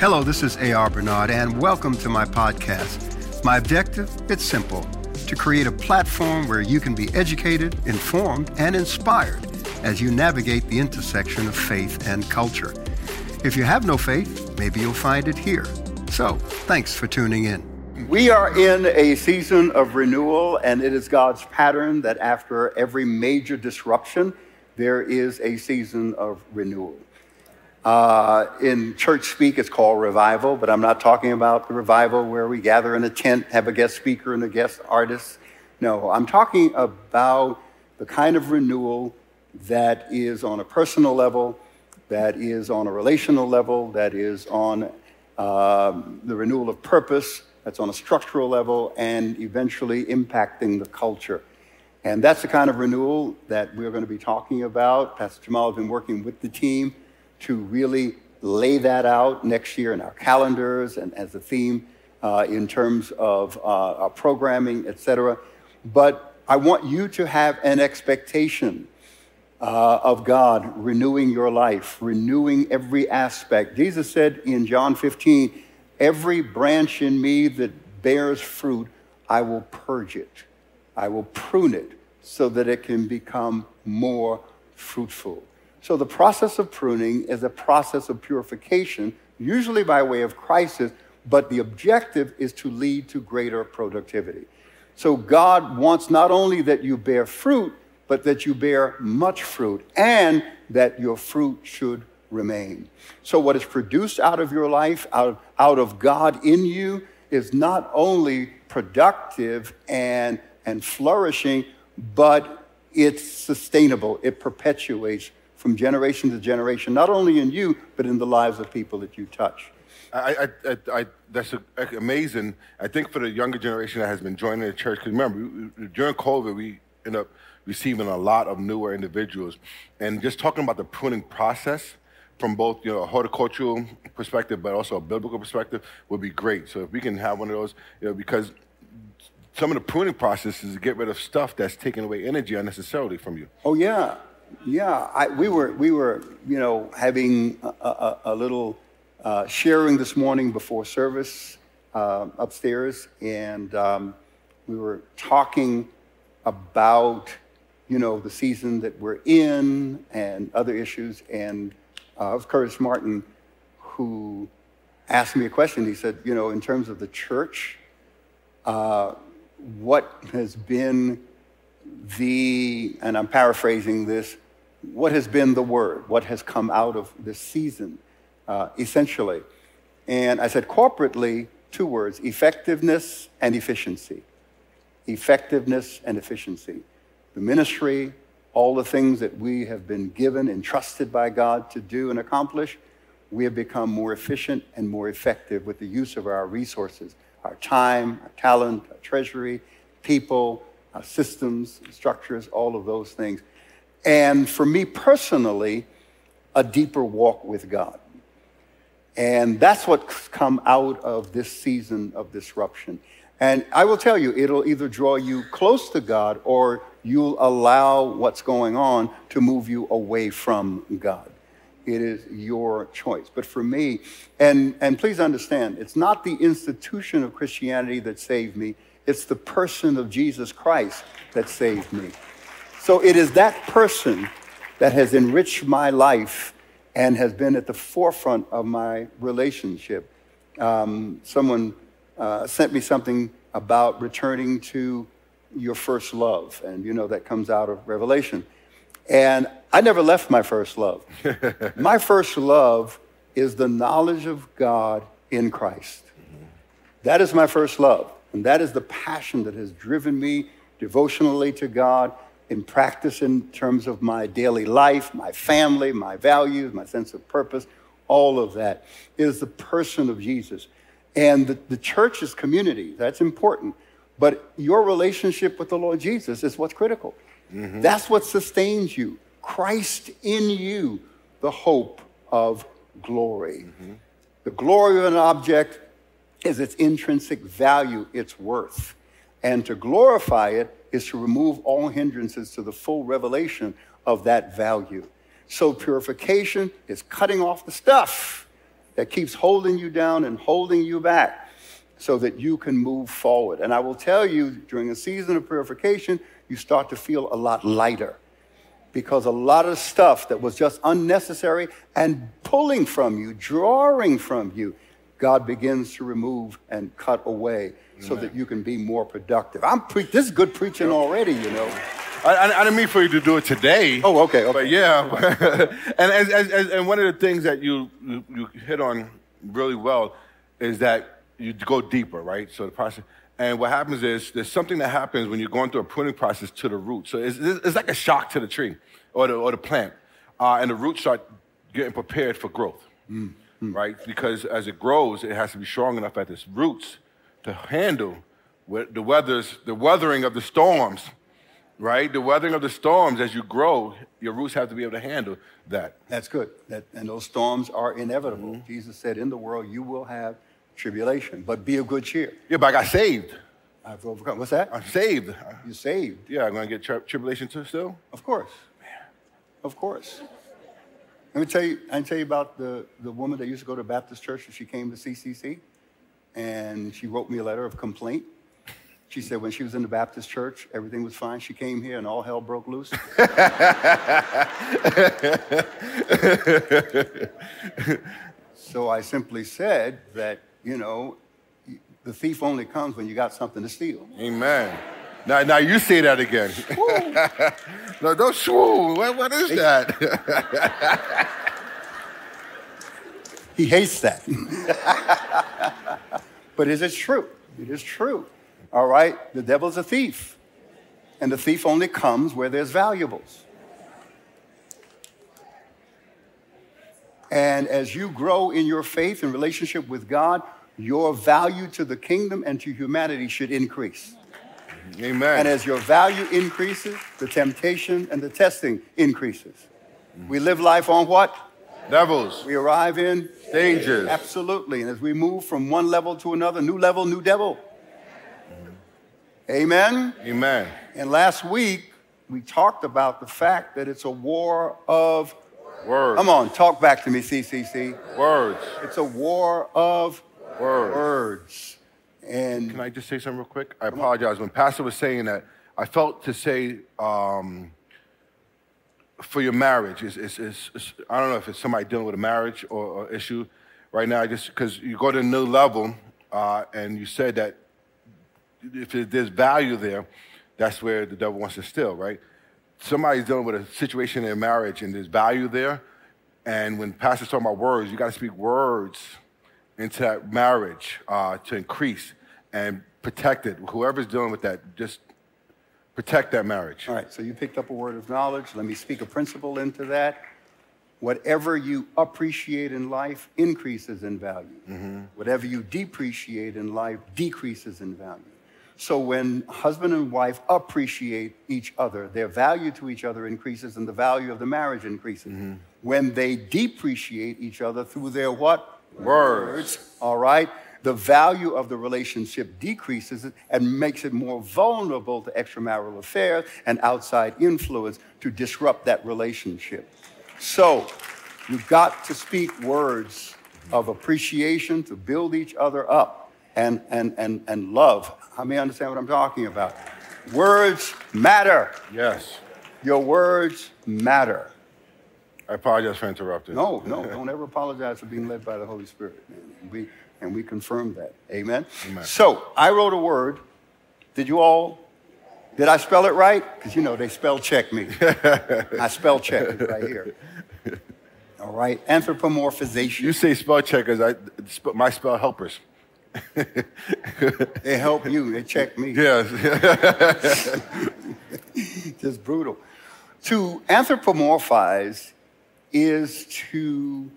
Hello, this is A.R. Bernard, and welcome to my podcast. My objective? It's simple to create a platform where you can be educated, informed, and inspired as you navigate the intersection of faith and culture. If you have no faith, maybe you'll find it here. So, thanks for tuning in. We are in a season of renewal, and it is God's pattern that after every major disruption, there is a season of renewal. Uh, in church speak, it's called revival, but I'm not talking about the revival where we gather in a tent, have a guest speaker and a guest artist. No, I'm talking about the kind of renewal that is on a personal level, that is on a relational level, that is on um, the renewal of purpose, that's on a structural level, and eventually impacting the culture. And that's the kind of renewal that we're going to be talking about. Pastor Jamal has been working with the team to really lay that out next year in our calendars and as a theme uh, in terms of uh, our programming, et cetera. But I want you to have an expectation uh, of God renewing your life, renewing every aspect. Jesus said in John 15, Every branch in me that bears fruit, I will purge it. I will prune it so that it can become more fruitful. So the process of pruning is a process of purification, usually by way of crisis, but the objective is to lead to greater productivity. So God wants not only that you bear fruit, but that you bear much fruit and that your fruit should remain. So what is produced out of your life, out, out of God in you, is not only productive and, and flourishing, but it's sustainable. It perpetuates from generation to generation, not only in you, but in the lives of people that you touch. I, I, I, that's amazing. I think for the younger generation that has been joining the church, because remember, we, during COVID, we end up receiving a lot of newer individuals. And just talking about the pruning process from both you know, a horticultural perspective, but also a biblical perspective, would be great. So if we can have one of those, you know, because some of the pruning process is to get rid of stuff that's taking away energy unnecessarily from you. Oh, yeah. Yeah, I, we were we were you know having a, a, a little uh, sharing this morning before service uh, upstairs, and um, we were talking about you know the season that we're in and other issues. And uh, it was Curtis Martin who asked me a question. He said, you know, in terms of the church, uh, what has been the, and I'm paraphrasing this, what has been the word? What has come out of this season, uh, essentially? And I said, corporately, two words effectiveness and efficiency. Effectiveness and efficiency. The ministry, all the things that we have been given and trusted by God to do and accomplish, we have become more efficient and more effective with the use of our resources our time, our talent, our treasury, people, our systems, structures, all of those things. And for me personally, a deeper walk with God. And that's what's come out of this season of disruption. And I will tell you, it'll either draw you close to God or you'll allow what's going on to move you away from God. It is your choice. But for me, and, and please understand, it's not the institution of Christianity that saved me, it's the person of Jesus Christ that saved me. So it is that person that has enriched my life and has been at the forefront of my relationship. Um, someone uh, sent me something about returning to your first love, and you know that comes out of Revelation. And I never left my first love. my first love is the knowledge of God in Christ. That is my first love. And that is the passion that has driven me devotionally to God in practice in terms of my daily life, my family, my values, my sense of purpose, all of that is the person of Jesus. And the, the church is community. That's important. But your relationship with the Lord Jesus is what's critical. Mm-hmm. That's what sustains you. Christ in you, the hope of glory. Mm-hmm. The glory of an object is its intrinsic value, its worth. And to glorify it is to remove all hindrances to the full revelation of that value. So purification is cutting off the stuff that keeps holding you down and holding you back so that you can move forward. And I will tell you, during a season of purification, you start to feel a lot lighter because a lot of stuff that was just unnecessary and pulling from you, drawing from you, God begins to remove and cut away so that you can be more productive. I'm pre- this is good preaching already, you know. I, I, I didn't mean for you to do it today. Oh, okay, okay. But yeah, and as, as, as, and one of the things that you, you you hit on really well is that you go deeper, right? So the process, and what happens is there's something that happens when you're going through a pruning process to the root. So it's, it's like a shock to the tree or the, or the plant, uh, and the roots start getting prepared for growth, right? Because as it grows, it has to be strong enough at its roots to handle the weathers, the weathering of the storms, right? The weathering of the storms as you grow, your roots have to be able to handle that. That's good. That, and those storms are inevitable. Mm-hmm. Jesus said, In the world you will have tribulation, but be of good cheer. Yeah, but I got saved. I've overcome. What's that? I'm saved. You're saved. Yeah, I'm gonna get tri- tribulation too still. Of course. Man. Of course. Let me tell you, I can tell you about the, the woman that used to go to Baptist church and she came to CCC and she wrote me a letter of complaint. She said when she was in the Baptist church, everything was fine. She came here and all hell broke loose. so I simply said that, you know, the thief only comes when you got something to steal. Amen. Now, now you say that again. no, don't swoon. What, what is that? He hates that. but is it true. It is true. All right? The devil's a thief. And the thief only comes where there's valuables. And as you grow in your faith and relationship with God, your value to the kingdom and to humanity should increase. Amen. And as your value increases, the temptation and the testing increases. We live life on what? Devils, We arrive in dangers. Absolutely. And as we move from one level to another, new level, new devil. Amen. Amen. And last week, we talked about the fact that it's a war of, Words. come on, talk back to me, CCC. Words. It's a war of Words. words. And Can I just say something real quick? I apologize. When Pastor was saying that, I felt to say um, for your marriage, is is is I don't know if it's somebody dealing with a marriage or, or issue right now, just because you go to a new level uh, and you said that if there's value there, that's where the devil wants to steal, right? Somebody's dealing with a situation in their marriage and there's value there. And when Pastor's talking about words, you got to speak words into that marriage uh, to increase and protect it. Whoever's dealing with that, just protect that marriage. all right, so you picked up a word of knowledge. Let me speak a principle into that. Whatever you appreciate in life increases in value. Whatever you depreciate in life decreases in value. So when husband and wife appreciate each other, their value to each other increases and the value of the marriage increases. When they depreciate each other through their what? Words. All right? The value of the relationship decreases and makes it more vulnerable to extramarital affairs and outside influence to disrupt that relationship. So, you've got to speak words of appreciation to build each other up and, and, and, and love. How many understand what I'm talking about? Words matter. Yes. Your words matter. I apologize for interrupting. No, no, don't ever apologize for being led by the Holy Spirit. man. And we, and we confirm that. Amen? Amen. So I wrote a word. Did you all, did I spell it right? Because you know, they spell check me. I spell check it right here. All right, anthropomorphization. You say spell checkers, I, my spell helpers. They help you, they check me. Yes. Just brutal. To anthropomorphize is to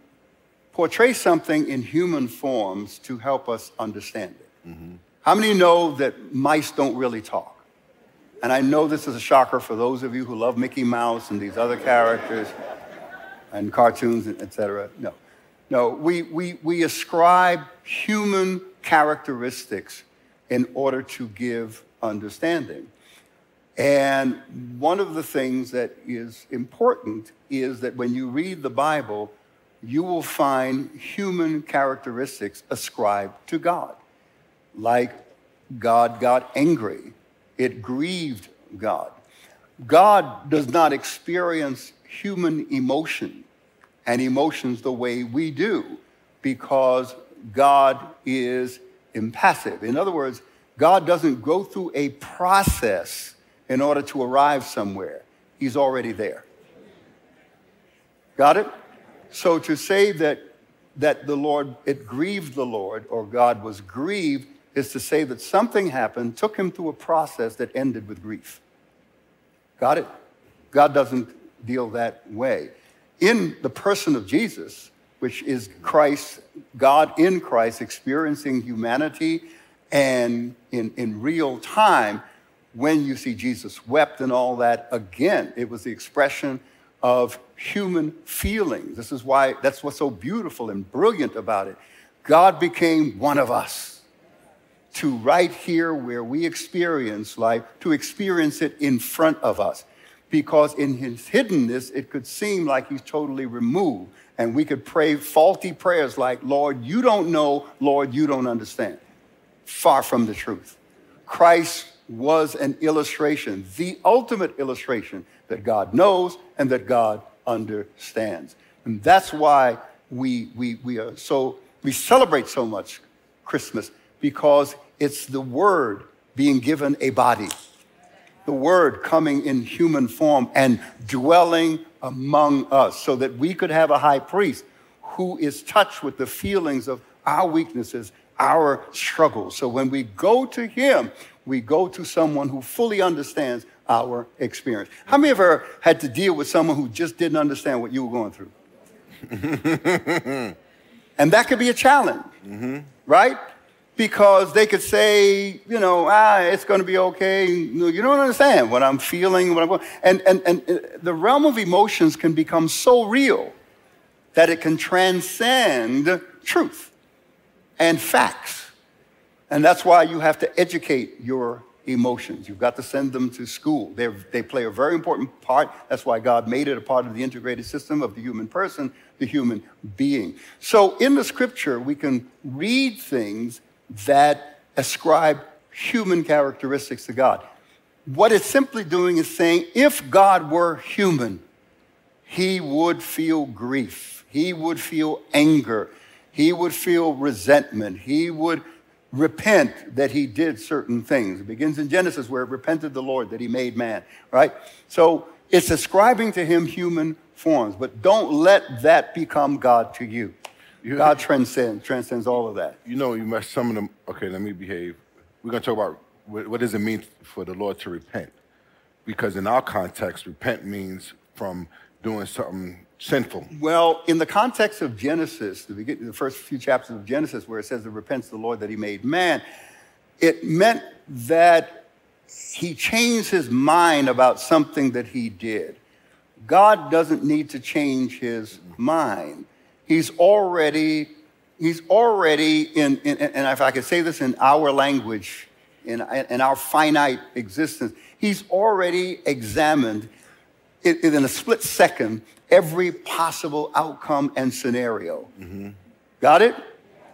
portray something in human forms to help us understand it. Mm-hmm. How many know that mice don't really talk? And I know this is a shocker for those of you who love Mickey Mouse and these other characters and cartoons, et cetera. No. No, we, we, we ascribe human characteristics in order to give understanding. And one of the things that is important is that when you read the Bible, you will find human characteristics ascribed to God. Like God got angry, it grieved God. God does not experience human emotion and emotions the way we do because God is impassive. In other words, God doesn't go through a process in order to arrive somewhere, He's already there. Got it? So to say that, that the Lord, it grieved the Lord, or God was grieved, is to say that something happened, took him through a process that ended with grief. Got it? God doesn't deal that way. In the person of Jesus, which is Christ, God in Christ experiencing humanity and in, in real time, when you see Jesus wept and all that, again, it was the expression of human feelings. This is why that's what's so beautiful and brilliant about it. God became one of us to right here where we experience life, to experience it in front of us. Because in his hiddenness, it could seem like he's totally removed. And we could pray faulty prayers like, Lord, you don't know, Lord, you don't understand. Far from the truth. Christ was an illustration, the ultimate illustration that God knows and that God understands. And that's why we, we, we are so, we celebrate so much Christmas because it's the Word being given a body, the Word coming in human form and dwelling among us so that we could have a high priest who is touched with the feelings of our weaknesses, our struggles. So when we go to Him, we go to someone who fully understands our experience. How many of you ever had to deal with someone who just didn't understand what you were going through? and that could be a challenge, mm-hmm. right? Because they could say, you know, ah, it's going to be okay. You don't understand what I'm feeling, what I'm going. And, and, and uh, the realm of emotions can become so real that it can transcend truth and facts. And that's why you have to educate your emotions. You've got to send them to school. they they play a very important part. That's why God made it a part of the integrated system of the human person, the human being. So in the scripture, we can read things that ascribe human characteristics to God. What it's simply doing is saying if God were human, he would feel grief, he would feel anger, he would feel resentment, he would repent that he did certain things. It begins in Genesis where it repented the Lord that he made man, right? So it's ascribing to him human forms, but don't let that become God to you. you God transcends, transcends all of that. You know, you must some of them. Okay, let me behave. We're going to talk about what, what does it mean for the Lord to repent? Because in our context, repent means from doing something sinful? Well, in the context of Genesis, the, beginning, the first few chapters of Genesis, where it says, "It repents the Lord that He made man," it meant that he changed his mind about something that he did. God doesn't need to change his mind. He's already, he's already in, in and if I could say this in our language, in, in our finite existence, he's already examined in a split second every possible outcome and scenario. Mm-hmm. Got it?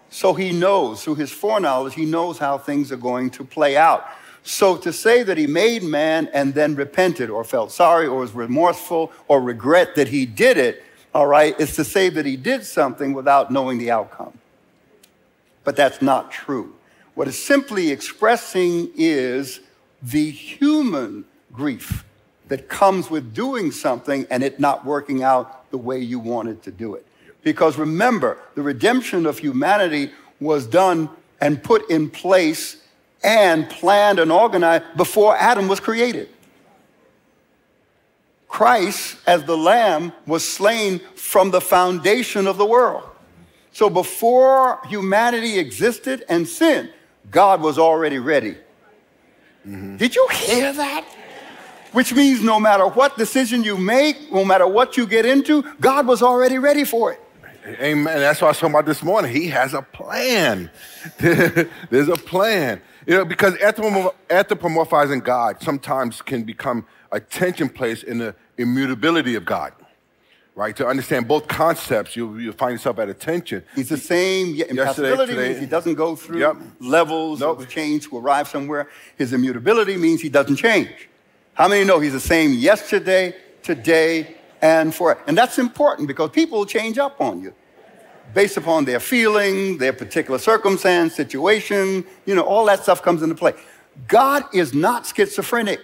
So he knows, through his foreknowledge, he knows how things are going to play out. So to say that he made man and then repented or felt sorry or was remorseful or regret that he did it, all right, is to say that he did something without knowing the outcome. But that's not true. What it's simply expressing is the human grief that comes with doing something and it not working out the way you wanted to do it. Because remember, the redemption of humanity was done and put in place and planned and organized before Adam was created. Christ, as the Lamb, was slain from the foundation of the world. So before humanity existed and sin, God was already ready. Mm-hmm. Did you hear that? Which means no matter what decision you make, no matter what you get into, God was already ready for it. Amen. That's what I was talking about this morning. He has a plan. There's a plan. You know, because anthropomorphizing God sometimes can become a tension place in the immutability of God right? To understand both concepts, you you find yourself at attention. He's the same. Yesterday, impassibility today. means he doesn't go through Yep. levels Nope. of change to arrive somewhere. His immutability means he doesn't change. How many know he's the same yesterday, today, and forever? And that's important because people change up on you based upon their feeling, their particular circumstance, situation. You know, all that stuff comes into play. God is not schizophrenic.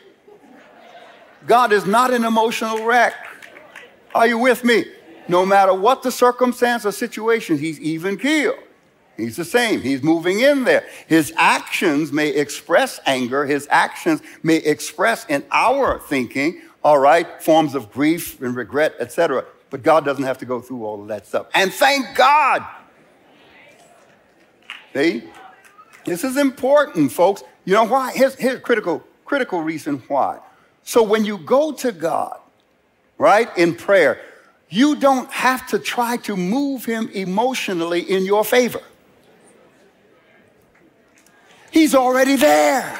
God is not an emotional wreck. Are you with me? No matter what the circumstance or situation, he's even keeled. He's the same. He's moving in there. His actions may express anger. His actions may express in our thinking, all right, forms of grief and regret, etc. But God doesn't have to go through all of that stuff. And thank God. See? This is important, folks. You know why? Here's, here's a critical, critical reason why. So when you go to God, right, in prayer, you don't have to try to move him emotionally in your favor. He's already there.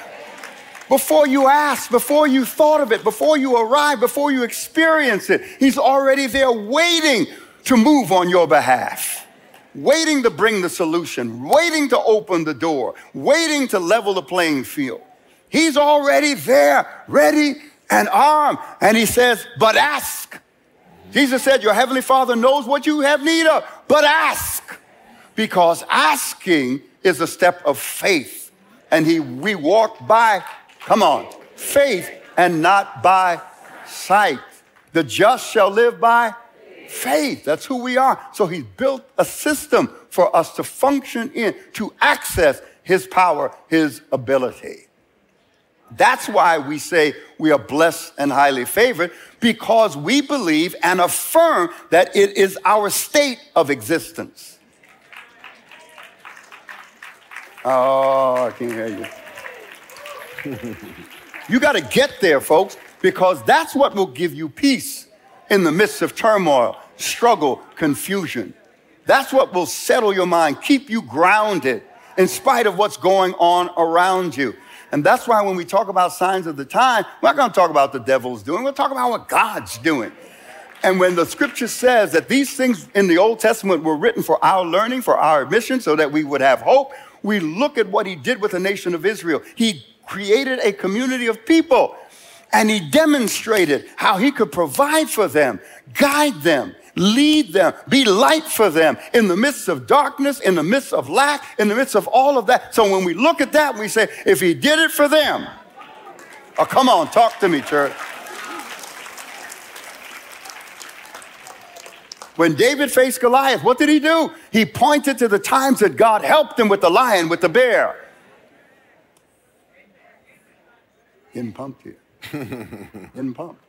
Before you ask, before you thought of it, before you arrive, before you experience it, he's already there waiting to move on your behalf, waiting to bring the solution, waiting to open the door, waiting to level the playing field. He's already there, ready and armed. And he says, But ask. Jesus said, Your heavenly Father knows what you have need of, but ask. Because asking is a step of faith. And he, we walk by, come on, faith and not by sight. The just shall live by faith. That's who we are. So he's built a system for us to function in, to access his power, his ability. That's why we say we are blessed and highly favored because we believe and affirm that it is our state of existence. Oh, I can't hear you. you got to get there, folks, because that's what will give you peace in the midst of turmoil, struggle, confusion. That's what will settle your mind, keep you grounded in spite of what's going on around you. And that's why when we talk about signs of the time, we're not going to talk about the devil's doing. We'll talk about what God's doing. And when the scripture says that these things in the Old Testament were written for our learning, for our admission, so that we would have hope, we look at what he did with the nation of Israel. He created a community of people and he demonstrated how he could provide for them, guide them, lead them, be light for them in the midst of darkness, in the midst of lack, in the midst of all of that. So when we look at that, we say, if he did it for them, oh, come on, talk to me, church. When David faced Goliath, what did he do? He pointed to the times that God helped him with the lion, with the bear. Getting pumped here. Getting pumped.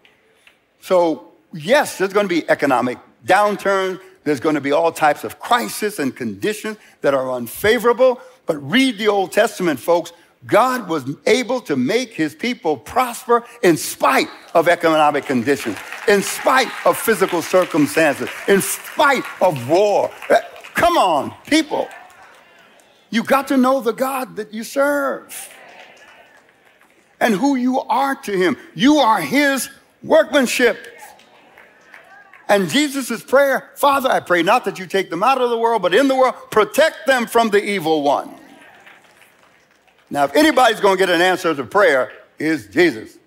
So, yes, there's going to be economic downturn. There's going to be all types of crisis and conditions that are unfavorable. But read the Old Testament, folks. God was able to make his people prosper in spite of economic conditions, in spite of physical circumstances, in spite of war. Uh, Come on, people. You got to know the God that you serve and who you are to him. You are his workmanship. And Jesus' prayer, Father, I pray not that you take them out of the world, but in the world, protect them from the evil one. Now, if anybody's going to get an answer to prayer, is Jesus.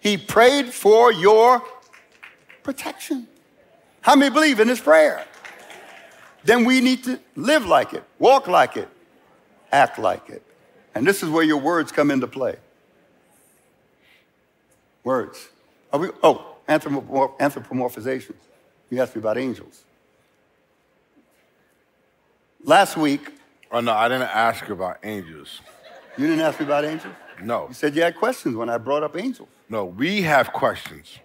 He prayed for your protection. How many believe in his prayer? Then we need to live like it, walk like it, act like it. And this is where your words come into play. Words. Are we, oh, anthropomorph, anthropomorphization. You asked me about angels. Last week, Oh no, I didn't ask about angels. you didn't ask me about angels? No, You said you had questions when I brought up angels. no, we have questions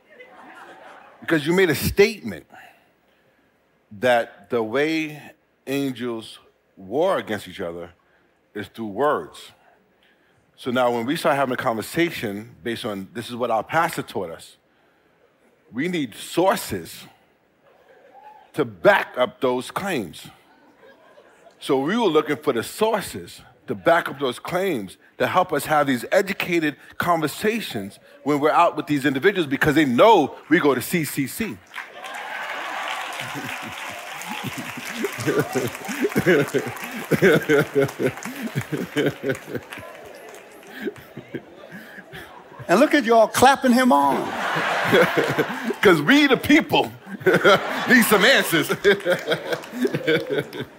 because you made a statement that the way angels war against each other is through words. So now, when we start having a conversation based on this is what our pastor taught us, we need sources to back up those claims. So we were looking for the sources to back up those claims to help us have these educated conversations when we're out with these individuals because they know we go to CCC. and look at y'all clapping him on. Because we, the people, need some answers.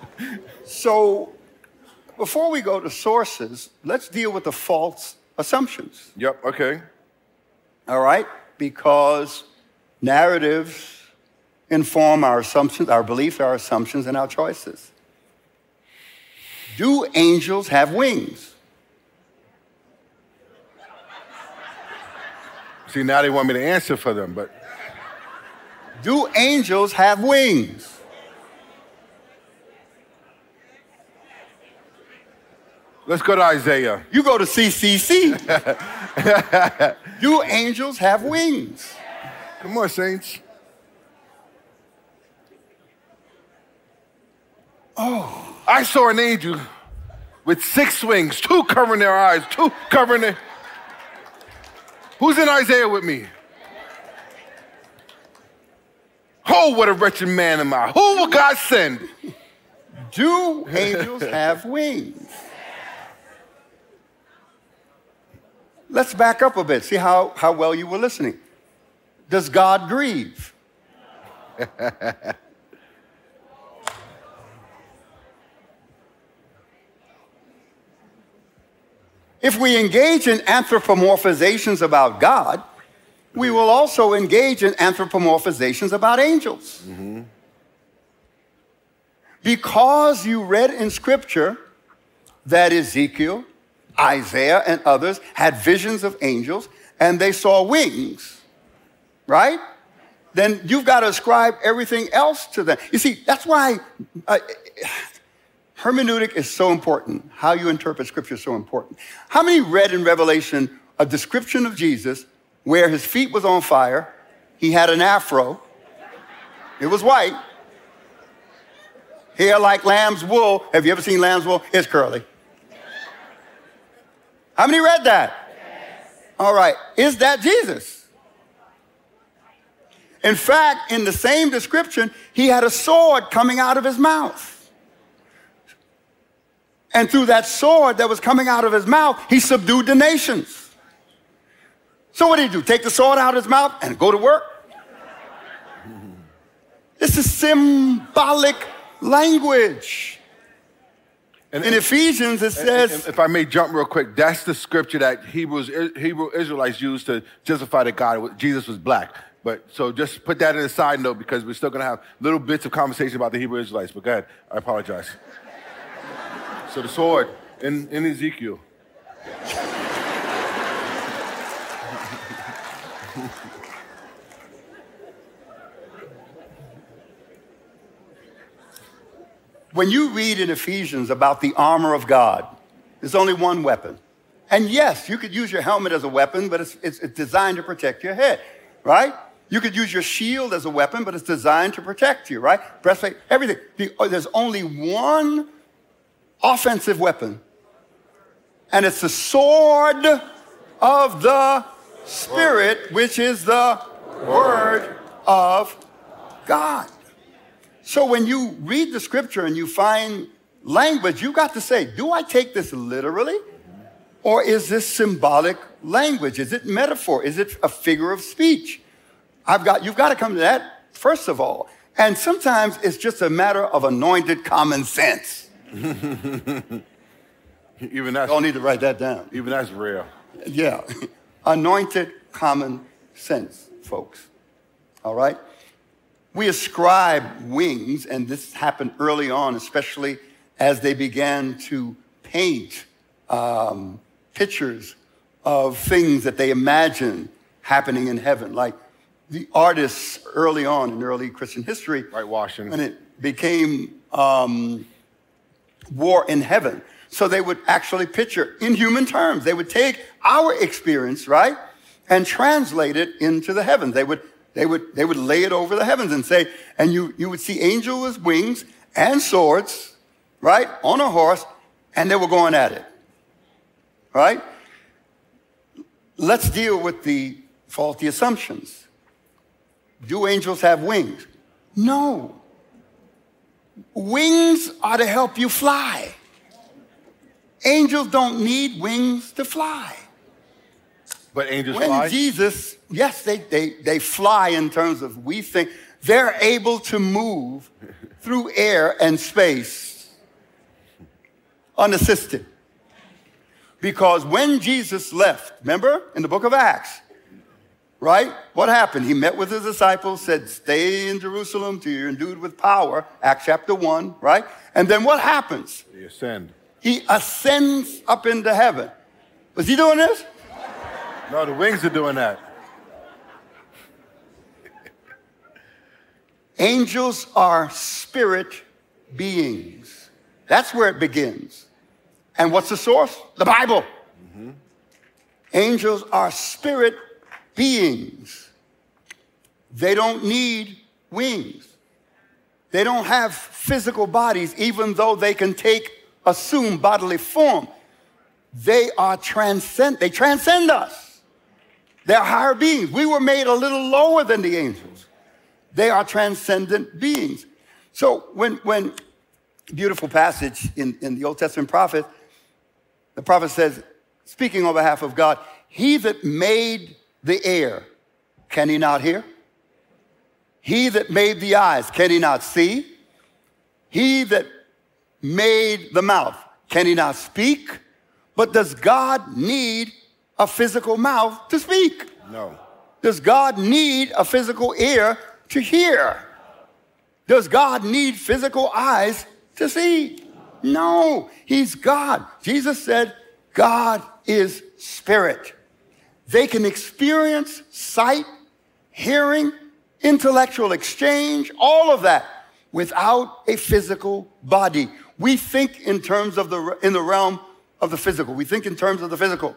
so, before we go to sources, let's deal with the false assumptions. Yep, okay. All right? Because narratives inform our assumptions, our beliefs, our assumptions, and our choices. Do angels have wings? See, now they want me to answer for them, but. Do angels have wings? Let's go to Isaiah. You go to CCC. you angels have wings? Come on, saints. Oh, I saw an angel with six wings, two covering their eyes, two covering their. Who's in Isaiah with me? Oh, what a wretched man am I. Who will God send? Do angels have wings? Let's back up a bit. See how, how well you were listening. Does God grieve? if we engage in anthropomorphizations about God, we will also engage in anthropomorphizations about angels. Mm-hmm. Because you read in Scripture that Ezekiel, Isaiah, and others had visions of angels and they saw wings, right? Then you've got to ascribe everything else to them. You see, that's why uh, hermeneutic is so important. How you interpret Scripture is so important. How many read in Revelation a description of Jesus where his feet was on fire, he had an afro, it was white, hair like lamb's wool. Have you ever seen lamb's wool? It's curly. How many read that? Yes. All right. Is that Jesus? In fact, in the same description, he had a sword coming out of his mouth. And through that sword that was coming out of his mouth, he subdued the nations. So what did he do? Take the sword out of his mouth and go to work? This is symbolic language. And, in Ephesians, it says. if I may jump real quick, that's the scripture that Hebrews, Hebrew Israelites used to justify that God, Jesus was black. But so just put that in a side note because we're still going to have little bits of conversation about the Hebrew Israelites. But go ahead. I apologize. so the sword in, in Ezekiel. When you read in Ephesians about the armor of God, there's only one weapon. And yes, you could use your helmet as a weapon, but it's, it's, it's designed to protect your head, right? You could use your shield as a weapon, but it's designed to protect you, right? Breastplate, everything. The, oh, there's only one offensive weapon, and it's the sword of the Spirit, which is the Word of God. So when you read the scripture and you find language, you got to say, do I take this literally? Or is this symbolic language? Is it metaphor? Is it a figure of speech? I've got, you've got to come to that first of all. And sometimes it's just a matter of anointed common sense. even that's. Don't need to write that down. Even that's rare. Yeah. anointed common sense, folks. All right? We ascribe wings, and this happened early on, especially as they began to paint um, pictures of things that they imagined happening in heaven. Like the artists early on in early Christian history, whitewashing, And it became um, war in heaven. So they would actually picture in human terms. They would take our experience, right, and translate it into the heavens. They would they would, they would lay it over the heavens and say, and you, you would see angels with wings and swords, right, on a horse, and they were going at it. Right? Let's deal with the faulty assumptions. Do angels have wings? No. Wings are to help you fly. Angels don't need wings to fly. But angels When fly. Jesus, yes, they, they, they fly in terms of we think they're able to move through air and space unassisted. Because when Jesus left, remember in the book of Acts, right? What happened? He met with his disciples, said, Stay in Jerusalem till you're endued with power, Acts chapter 1, right? And then what happens? They ascend. He ascends up into heaven. Was he doing this? No, the wings are doing that. Angels are spirit beings. That's where it begins. And what's the source? The Bible. Mm-hmm. Angels are spirit beings. They don't need wings. They don't have physical bodies, even though they can take, assume bodily form. They are transcend, they transcend us. They're higher beings. We were made a little lower than the angels. They are transcendent beings. So when, when beautiful passage in, in the Old Testament prophet, the prophet says, speaking on behalf of God, he that made the air, can he not hear? He that made the eyes, can he not see? He that made the mouth, can he not speak? But does God need a physical mouth to speak? No. Does God need a physical ear to hear? Does God need physical eyes to see? No, He's God. Jesus said, God is spirit. They can experience sight, hearing, intellectual exchange, all of that without a physical body. We think in terms of the in the realm of the physical. We think in terms of the physical.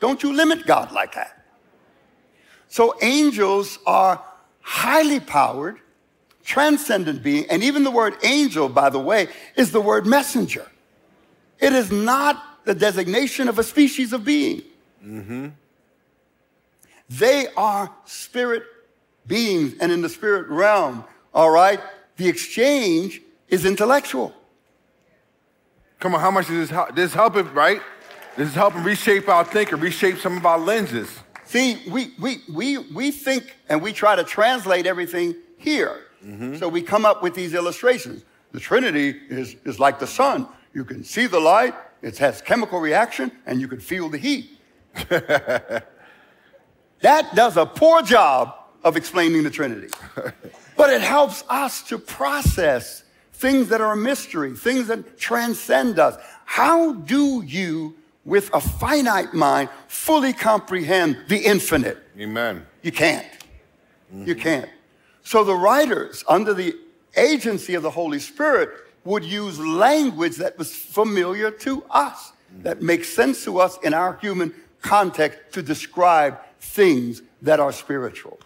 Don't you limit God like that. So angels are highly powered, transcendent being, and even the word angel, by the way, is the word messenger. It is not the designation of a species of being. Mm-hmm. They are spirit beings, and in the spirit realm, all right, the exchange is intellectual. Come on, how much does this help? This helping, right? This is helping reshape our thinking, reshape some of our lenses. See, we, we, we, we think and we try to translate everything here. Mm-hmm. So we come up with these illustrations. The Trinity is, is like the sun. You can see the light, it has chemical reaction, and you can feel the heat. that does a poor job of explaining the Trinity. but it helps us to process things that are a mystery, things that transcend us. How do you, with a finite mind, fully comprehend the infinite? Amen. You can't. You mm-hmm. can't. So the writers, under the agency of the Holy Spirit, would use language that was familiar to us, mm-hmm. that makes sense to us in our human context to describe things that are spiritual.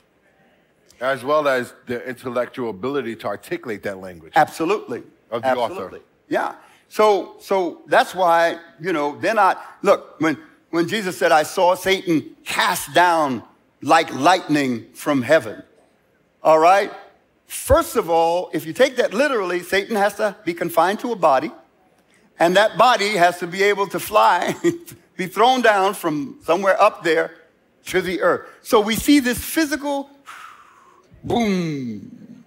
As well as the intellectual ability to articulate that language. Absolutely. Of the author. Absolutely. Yeah. So so that's why, you know, they're not look, when when Jesus said, I saw Satan cast down like lightning from heaven. All right? First of all, if you take that literally, Satan has to be confined to a body, and that body has to be able to fly, be thrown down from somewhere up there to the earth. So we see this physical boom.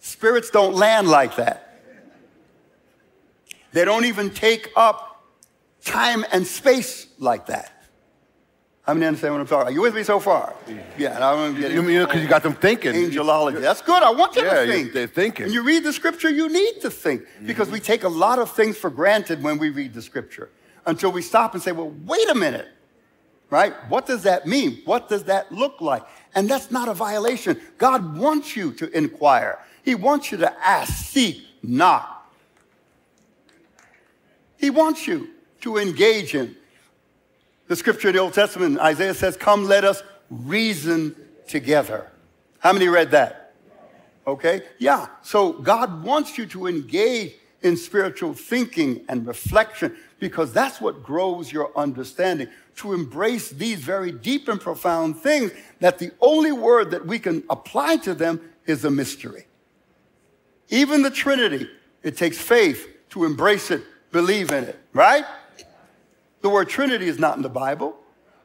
Spirits don't land like that. They don't even take up time and space like that. How many understand what I'm talking? Are you with me so far? Yeah, and I don't get You mean because you got them thinking? angelology. That's good. I want you Yeah, to think. they're thinking. When you read the scripture, you need to think because we take a lot of things for granted when we read the scripture until we stop and say, well, wait a minute, right? What does that mean? What does that look like? And that's not a violation. God wants you to inquire, He wants you to ask, seek, knock. He wants you to engage Him. The scripture in the Old Testament, Isaiah says, Come, let us reason together. How many read that? Okay? Yeah. So God wants you to engage in spiritual thinking and reflection because that's what grows your understanding. To embrace these very deep and profound things that the only word that we can apply to them is a mystery. Even the Trinity, it takes faith to embrace it, believe in it, right? The word Trinity is not in the Bible,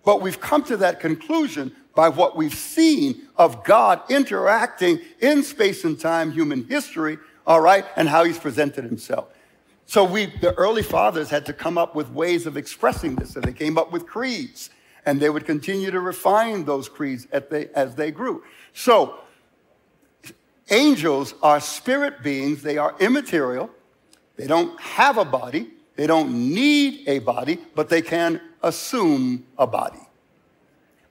but we've come to that conclusion by what we've seen of God interacting in space and time, human history, all right, and how he's presented himself. So we, the early fathers had to come up with ways of expressing this. and they came up with creeds, and they would continue to refine those creeds as they, as they grew. So angels are spirit beings. They are immaterial. They don't have a body. They don't need a body, but they can assume a body,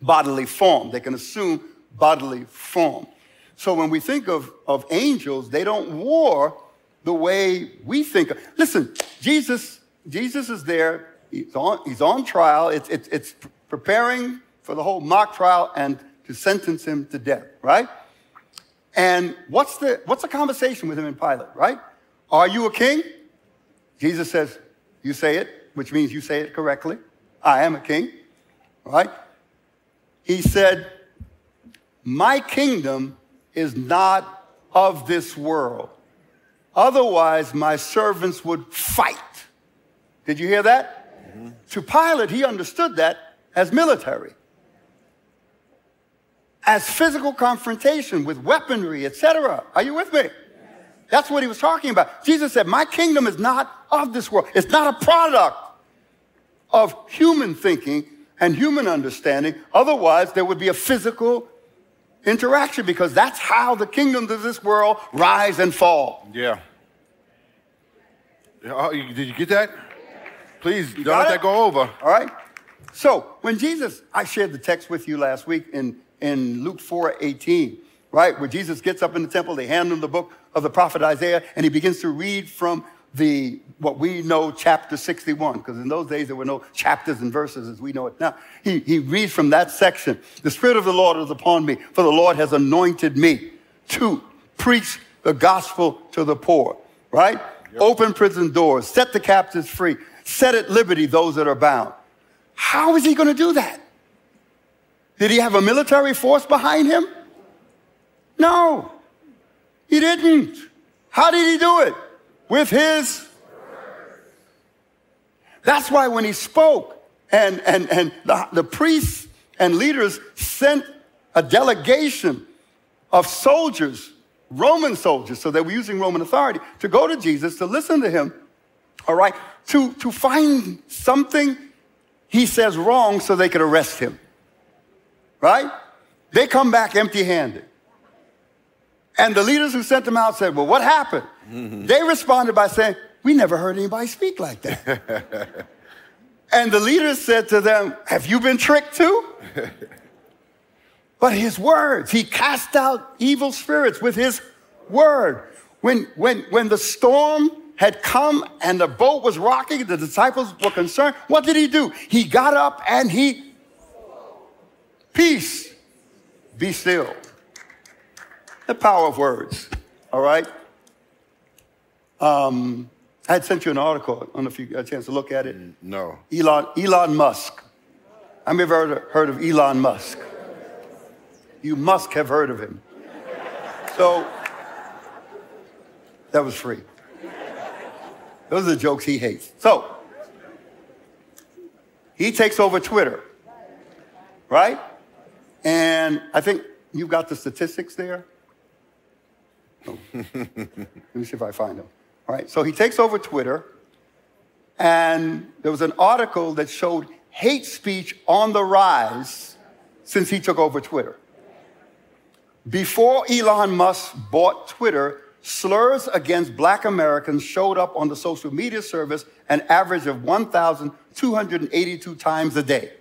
bodily form. They can assume bodily form. So when we think of, of angels, they don't war the way we think. Of. Listen, Jesus, Jesus is there. He's on, he's on trial. It's, it's, it's preparing for the whole mock trial and to sentence him to death, right? And what's the, what's the conversation with him and Pilate, right? Are you a king? Jesus says, You say it, which means you say it correctly. I am a king, right? He said, My kingdom is not of this world. Otherwise, my servants would fight. Did you hear that? Mm-hmm. To Pilate, he understood that as military, as physical confrontation with weaponry, etc. Are you with me? That's what he was talking about. Jesus said, My kingdom is not of this world, it's not a product of human thinking and human understanding. Otherwise, there would be a physical interaction because that's how the kingdoms of this world rise and fall. Yeah. Oh, did you get that? Please don't let it? that go over. All right. So when Jesus, I shared the text with you last week in, in Luke 4 18, right? Where Jesus gets up in the temple, they hand him the book of the prophet Isaiah, and he begins to read from the what we know chapter 61 because in those days there were no chapters and verses as we know it now. He, he reads from that section the spirit of the lord is upon me for the lord has anointed me to preach the gospel to the poor. Right? Yep. open prison doors set the captives free set at liberty those that are bound. How is he going to do that? Did he have a military force behind him? No he didn't how did he do it with his. That's why when he spoke and, and, and the, the priests and leaders sent a delegation of soldiers, Roman soldiers, so they were using Roman authority, to go to Jesus, to listen to him, all right, to, to find something he says wrong so they could arrest him, right? They come back empty handed. And the leaders who sent them out said, Well, what happened? Mm-hmm. They responded by saying, We never heard anybody speak like that. and the leaders said to them, Have you been tricked too? but his words, he cast out evil spirits with his word. When, when, when the storm had come and the boat was rocking, the disciples were concerned. What did he do? He got up and he, peace, be still. The power of words, all right? Um, I had sent you an article. I don't know if you got a chance to look at it. Mm, no. Elon, Elon Musk. Have heard, heard of Elon Musk? You must have heard of him. So, that was free. Those are the jokes he hates. So, he takes over Twitter, right? And I think you've got the statistics there. Let me see if I find him. All right, so he takes over Twitter, and there was an article that showed hate speech on the rise since he took over Twitter. Before Elon Musk bought Twitter, slurs against black Americans showed up on the social media service an average of 1,282 times a day.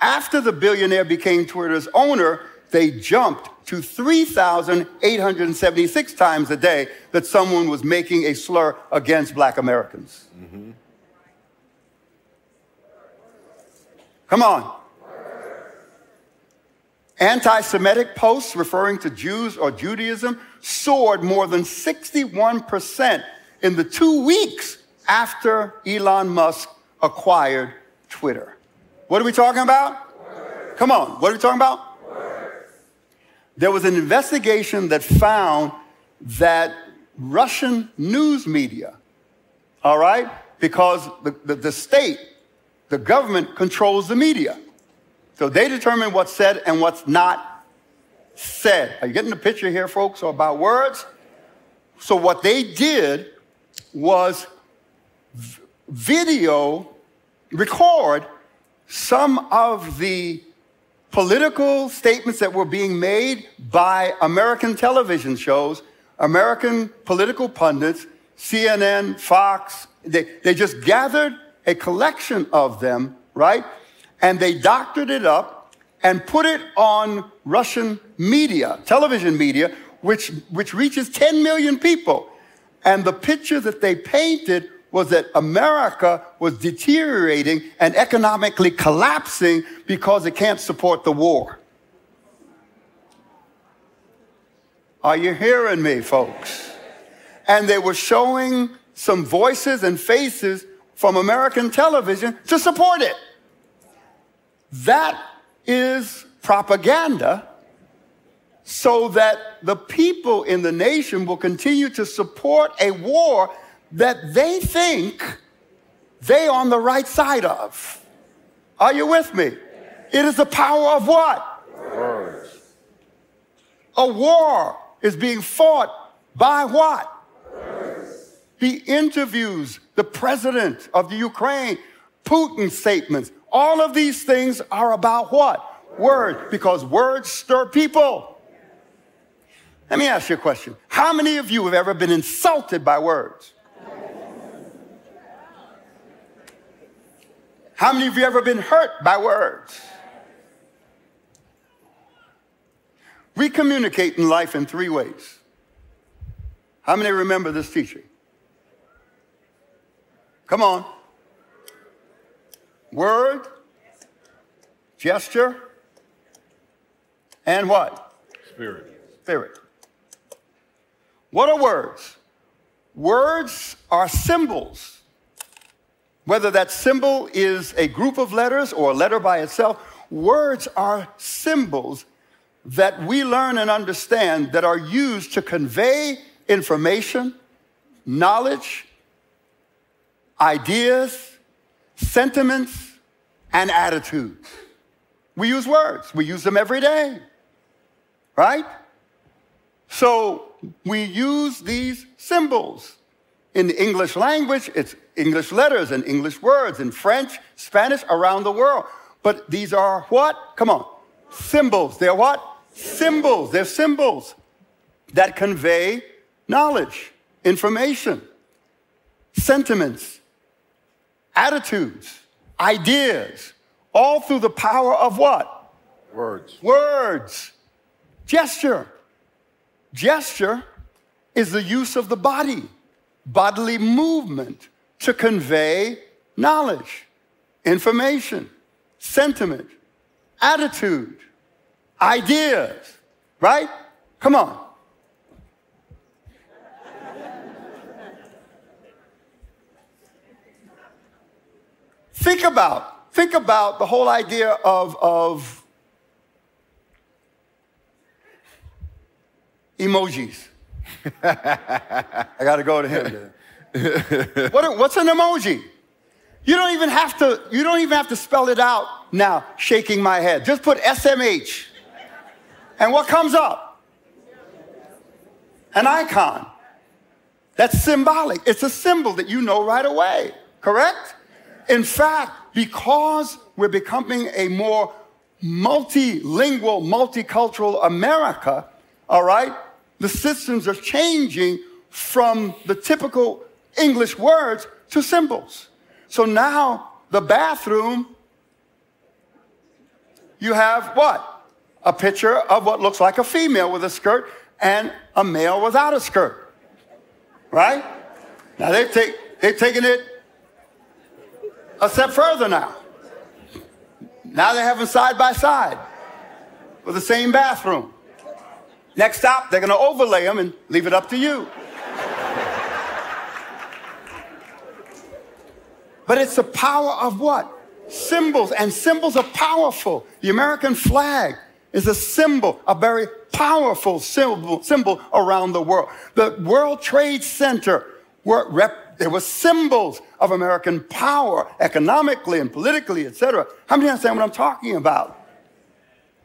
After the billionaire became Twitter's owner, they jumped to 3,876 times a day that someone was making a slur against black Americans. Mm-hmm. Come on. Anti Semitic posts referring to Jews or Judaism soared more than 61% in the two weeks after Elon Musk acquired Twitter. What are we talking about? Come on, what are we talking about? There was an investigation that found that Russian news media, all right, because the, the, the state, the government controls the media. So they determine what's said and what's not said. Are you getting the picture here, folks, or about words? So what they did was video record some of the political statements that were being made by American television shows, American political pundits, CNN, Fox. They, they just gathered a collection of them, right? And they doctored it up and put it on Russian media, television media, which, which reaches 10 million people. And the picture that they painted was that America was deteriorating and economically collapsing because it can't support the war. Are you hearing me, folks? And they were showing some voices and faces from American television to support it. That is propaganda so that the people in the nation will continue to support a war that they think they are on the right side of. Are you with me? It is the power of what? Words. A war is being fought by what? Words. He interviews the president of the Ukraine, Putin's statements. All of these things are about what? Words, because words stir people. Let me ask you a question. How many of you have ever been insulted by words? How many of you ever been hurt by words? We communicate in life in three ways. How many remember this teaching? Come on. Word, gesture, and what? Spirit. Spirit. What are words? Words are symbols. Whether that symbol is a group of letters or a letter by itself, words are symbols that we learn and understand that are used to convey information, knowledge, ideas, sentiments, and attitudes. We use words, we use them every day, right? So we use these symbols. In the English language, it's English letters and English words in French, Spanish, around the world. But these are what? Come on. Symbols. They're what? Symbols. They're symbols that convey knowledge, information, sentiments, attitudes, ideas, all through the power of what? Words. Words. Gesture. Gesture is the use of the body, bodily movement to convey knowledge, information, sentiment, attitude, ideas, right? Come on. think about, think about the whole idea of, of emojis. I got to go to him. what, what's an emoji? You don't even have to. You don't even have to spell it out now. Shaking my head. Just put SMH, and what comes up? An icon. That's symbolic. It's a symbol that you know right away. Correct? In fact, because we're becoming a more multilingual, multicultural America, all right, the systems are changing from the typical English words to symbols. So now the bathroom, you have what? A picture of what looks like a female with a skirt and a male without a skirt. Right? Now they've, take, they've taken it a step further now. Now they have them side by side with the same bathroom. Next stop, they're going to overlay them and leave it up to you. But it's the power of what? Symbols. And symbols are powerful. The American flag is a symbol, a very powerful symbol, symbol around the world. The World Trade Center, were rep, there were symbols of American power economically and politically, etc. How many understand what I'm talking about?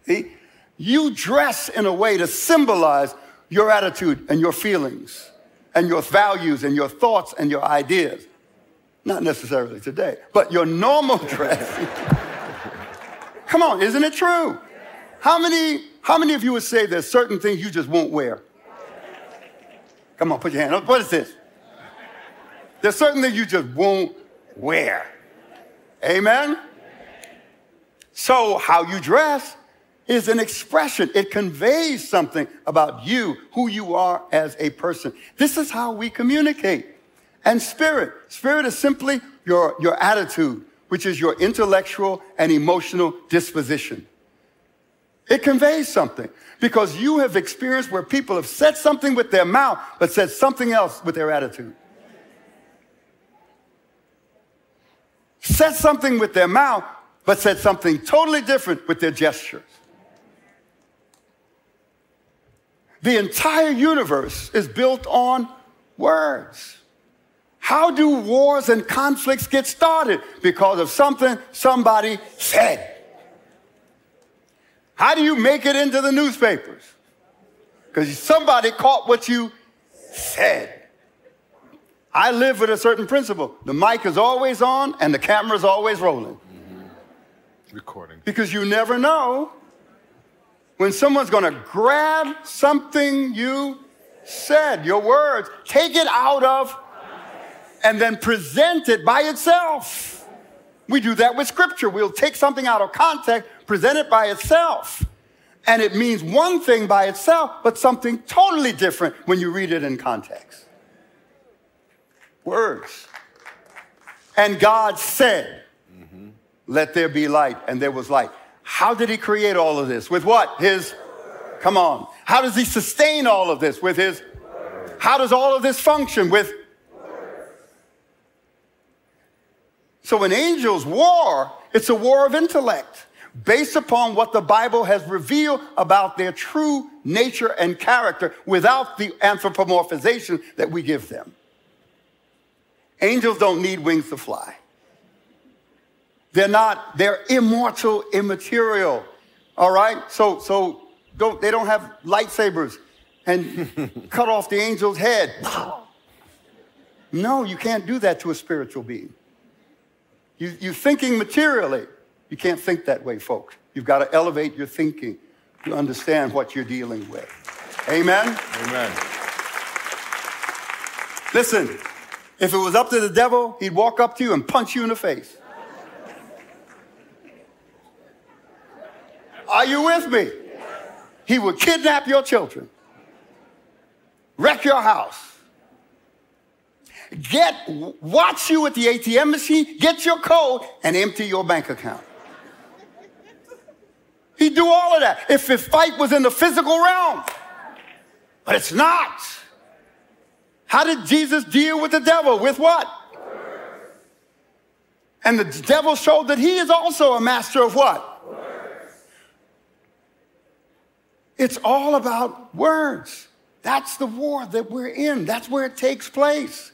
See? You dress in a way to symbolize your attitude and your feelings and your values and your thoughts and your ideas. Not necessarily today, but your normal dress. Come on, isn't it true? How many, how many of you would say there's certain things you just won't wear? Come on, put your hand up. What is this? There's certain things you just won't wear. Amen? So, how you dress is an expression. It conveys something about you, who you are as a person. This is how we communicate. And spirit. Spirit is simply your, your attitude, which is your intellectual and emotional disposition. It conveys something because you have experienced where people have said something with their mouth, but said something else with their attitude. Said something with their mouth, but said something totally different with their gestures. The entire universe is built on words. How do wars and conflicts get started? Because of something somebody said. How do you make it into the newspapers? Because somebody caught what you said. I live with a certain principle. The mic is always on and the camera is always rolling. Mm-hmm. Recording. Because you never know when someone's going to grab something you said, your words, take it out of, and then present it by itself. We do that with scripture. We'll take something out of context, present it by itself. And it means one thing by itself, but something totally different when you read it in context. Words. And God said, mm-hmm. Let there be light, and there was light. How did he create all of this? With what? His, come on. How does he sustain all of this? With his, how does all of this function? With, so when angels war, it's a war of intellect based upon what the Bible has revealed about their true nature and character without the anthropomorphization that we give them. Angels don't need wings to fly. They're not, they're immortal, immaterial. All right? So, so don't, they don't have lightsabers and cut off the angel's head. No, you can't do that to a spiritual being. You, you're thinking materially. You can't think that way, folks. You've got to elevate your thinking to understand what you're dealing with. Amen? Amen. Listen, if it was up to the devil, he'd walk up to you and punch you in the face. Are you with me? He would kidnap your children, wreck your house, get watch you at the ATM machine, get your code, and empty your bank account. He'd do all of that if his fight was in the physical realm. But it's not. How did Jesus deal with the devil? With what? And the devil showed that he is also a master of what? Words. It's all about words. That's the war that we're in. That's where it takes place.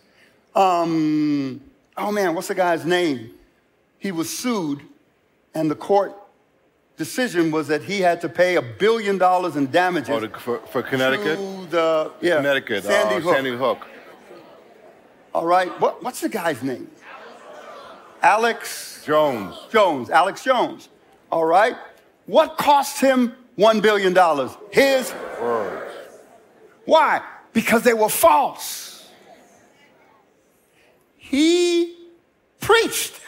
Um, oh man, what's the guy's name? He was sued, and the court decision was that he had to pay a billion dollars in damages. Oh, for, for, Connecticut? To the, yeah, Connecticut, Sandy, uh, Hook. Sandy Hook. All right, what, what's the guy's name? Alex Jones. Jones, Alex Jones. All right, what cost him $1 billion. His words. Why? Because they were false. He preached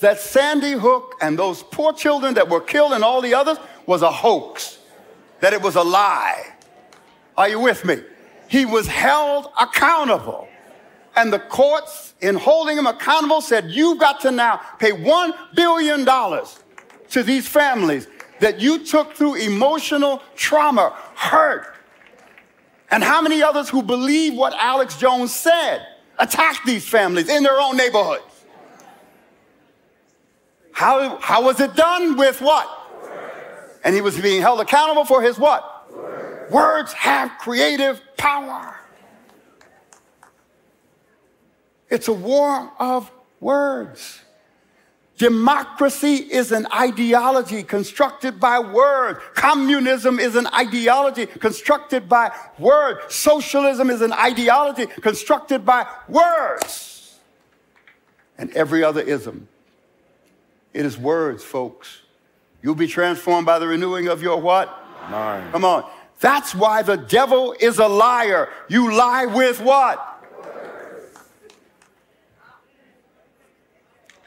that Sandy Hook and those poor children that were killed and all the others was a hoax, that it was a lie. Are you with me? He was held accountable. And the courts, in holding him accountable, said, You've got to now pay $1 billion to these families that you took through emotional trauma, hurt. And how many others who believe what Alex Jones said attack these families in their own neighborhoods. How, how was it done? With what? Words. And he was being held accountable for his what? Words. Words have creative power. It's a war of words. Democracy is an ideology constructed by words. Communism is an ideology constructed by words. Socialism is an ideology constructed by words. And every other ism. It is words, folks. You'll be transformed by the renewing of your what? Mind. Come on. That's why the devil is a liar. You lie with what?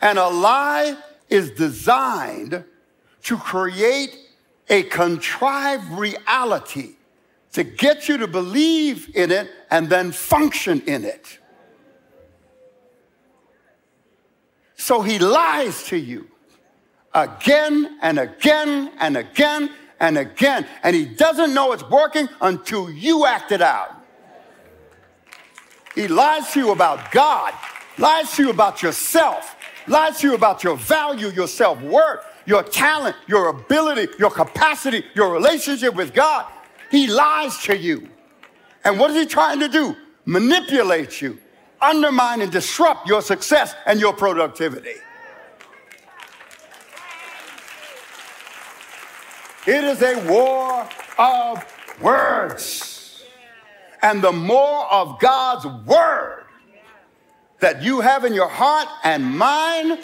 And a lie is designed to create a contrived reality to get you to believe in it and then function in it. So he lies to you again and again and again and again. And he doesn't know it's working until you act it out. He lies to you about God, lies to you about yourself, lies to you about your value, your self worth, your talent, your ability, your capacity, your relationship with God. He lies to you. And what is he trying to do? Manipulate you, undermine and disrupt your success and your productivity. It is a war of words. And the more of God's word that you have in your heart and mind,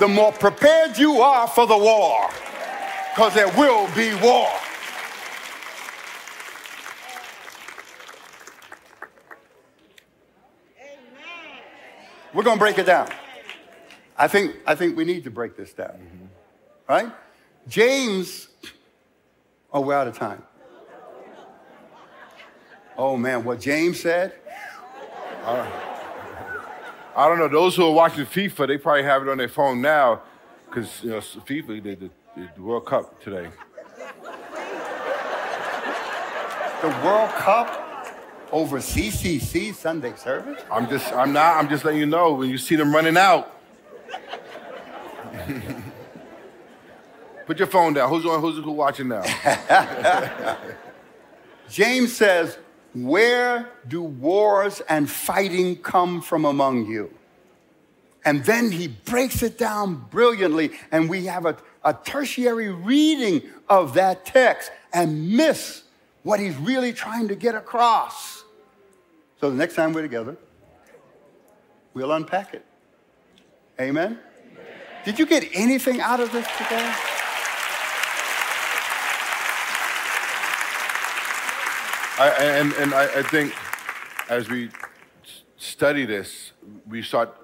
the more prepared you are for the war. Because there will be war. We're going to break it down. I think, I think we need to break this down. Mm-hmm. Right? James, oh, we're out of time. Oh man, what James said? I don't know. Those who are watching FIFA, they probably have it on their phone now, because you know FIFA did the, the World Cup today. The World Cup over CCC Sunday service? I'm just, I'm not, I'm just letting you know when you see them running out. Put your phone down. Who's on? Who's who watching now? James says, Where do wars and fighting come from among you? And then he breaks it down brilliantly, and we have a, a tertiary reading of that text and miss what he's really trying to get across. So the next time we're together, we'll unpack it. Amen? Did you get anything out of this today? I, and and I, I think as we study this, we start,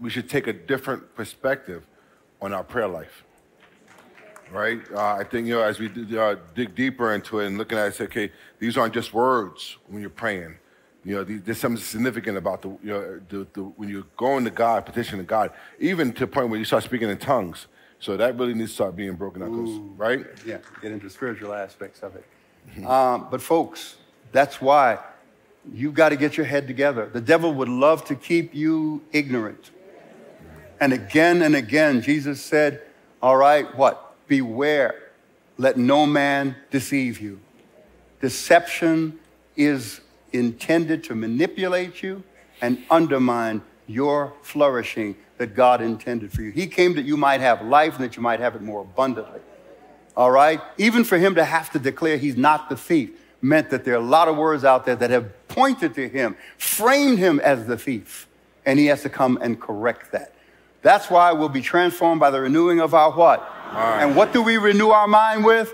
we should take a different perspective on our prayer life. Right? Uh, I think you know as we d- uh, dig deeper into it and looking at it, say, okay, these aren't just words when you're praying. You know, there's something significant about the, you know, the, the when you're going to God, petitioning God, even to the point where you start speaking in tongues. So that really needs to start being broken up, right? Yeah, get into spiritual aspects of it. Um, but folks, that's why you've got to get your head together. The devil would love to keep you ignorant. And again and again, Jesus said, All right, what? Beware. Let no man deceive you. Deception is intended to manipulate you and undermine your flourishing that God intended for you. He came that you might have life and that you might have it more abundantly. All right? Even for him to have to declare he's not the thief meant that there are a lot of words out there that have pointed to him, framed him as the thief, and he has to come and correct that. That's why we'll be transformed by the renewing of our what? And what do we renew our mind with?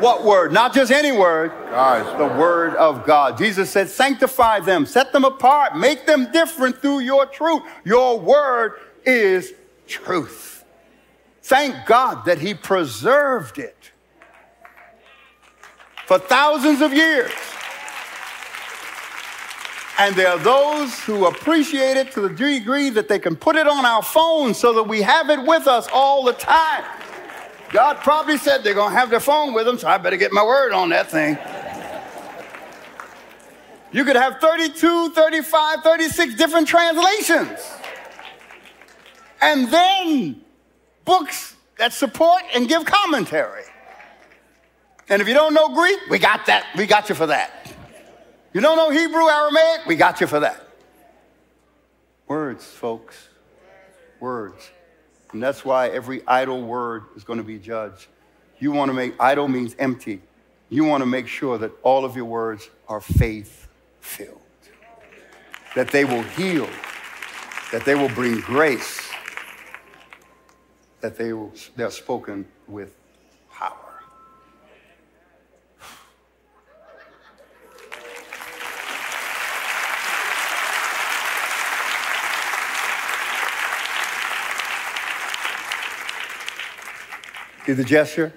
What word? Not just any word. Guys, The word of God. Jesus said, sanctify them, set them apart, make them different through your truth. Your word is truth. Thank God that He preserved it for thousands of years. And there are those who appreciate it to the degree that they can put it on our phone so that we have it with us all the time. God probably said they're going to have their phone with them, so I better get my word on that thing. You could have 32, 35, 36 different translations. And then books that support and give commentary. And if you don't know Greek, we got that. We got you for that. You don't know Hebrew, Aramaic? We got you for that. Words, folks. Words. And that's why every idle word is going to be judged. You want to make, idle means empty. You want to make sure that all of your words are faith filled, that they will heal, that they will bring grace, that they will, they're spoken with power. See the gesture?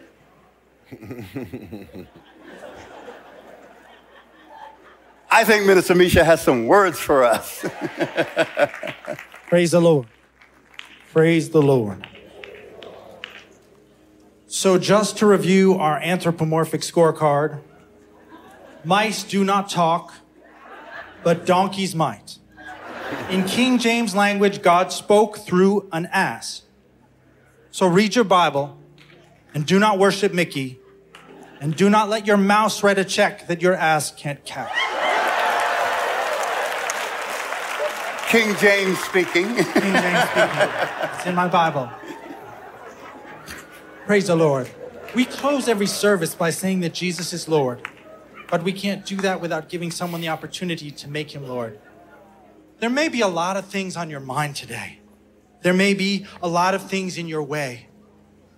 I think Minister Misha has some words for us. Praise the Lord. Praise the Lord. So, just to review our anthropomorphic scorecard mice do not talk, but donkeys might. In King James language, God spoke through an ass. So, read your Bible and do not worship Mickey and do not let your mouse write a check that your ass can't cash. King James speaking. King James speaking. It's in my Bible. Praise the Lord. We close every service by saying that Jesus is Lord, but we can't do that without giving someone the opportunity to make him Lord. There may be a lot of things on your mind today. There may be a lot of things in your way.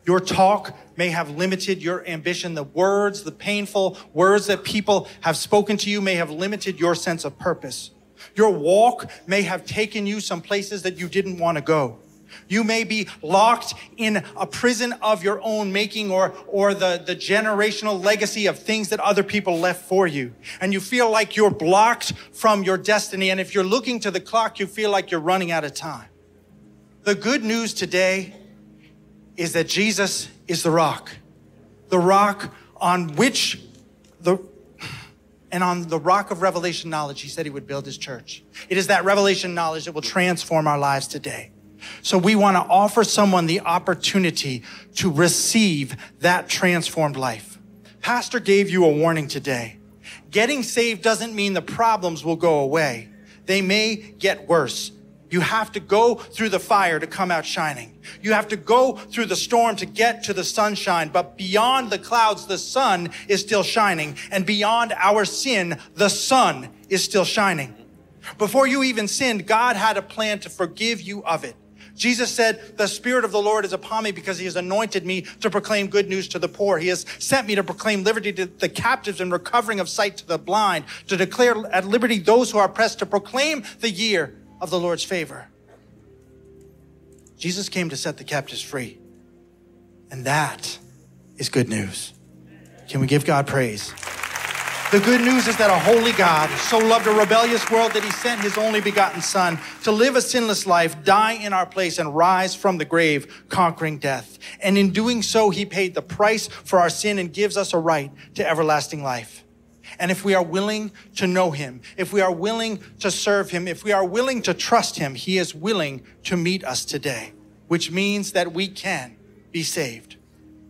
Your talk may have limited your ambition. The words, the painful words that people have spoken to you may have limited your sense of purpose. Your walk may have taken you some places that you didn't want to go. You may be locked in a prison of your own making or, or the, the generational legacy of things that other people left for you. And you feel like you're blocked from your destiny. And if you're looking to the clock, you feel like you're running out of time. The good news today is that Jesus is the rock, the rock on which the and on the rock of revelation knowledge, he said he would build his church. It is that revelation knowledge that will transform our lives today. So we want to offer someone the opportunity to receive that transformed life. Pastor gave you a warning today. Getting saved doesn't mean the problems will go away. They may get worse. You have to go through the fire to come out shining. You have to go through the storm to get to the sunshine. But beyond the clouds, the sun is still shining. And beyond our sin, the sun is still shining. Before you even sinned, God had a plan to forgive you of it. Jesus said, the Spirit of the Lord is upon me because he has anointed me to proclaim good news to the poor. He has sent me to proclaim liberty to the captives and recovering of sight to the blind, to declare at liberty those who are oppressed, to proclaim the year of the Lord's favor. Jesus came to set the captives free. And that is good news. Can we give God praise? The good news is that a holy God so loved a rebellious world that he sent his only begotten Son to live a sinless life, die in our place, and rise from the grave, conquering death. And in doing so, he paid the price for our sin and gives us a right to everlasting life. And if we are willing to know him, if we are willing to serve him, if we are willing to trust him, he is willing to meet us today, which means that we can be saved.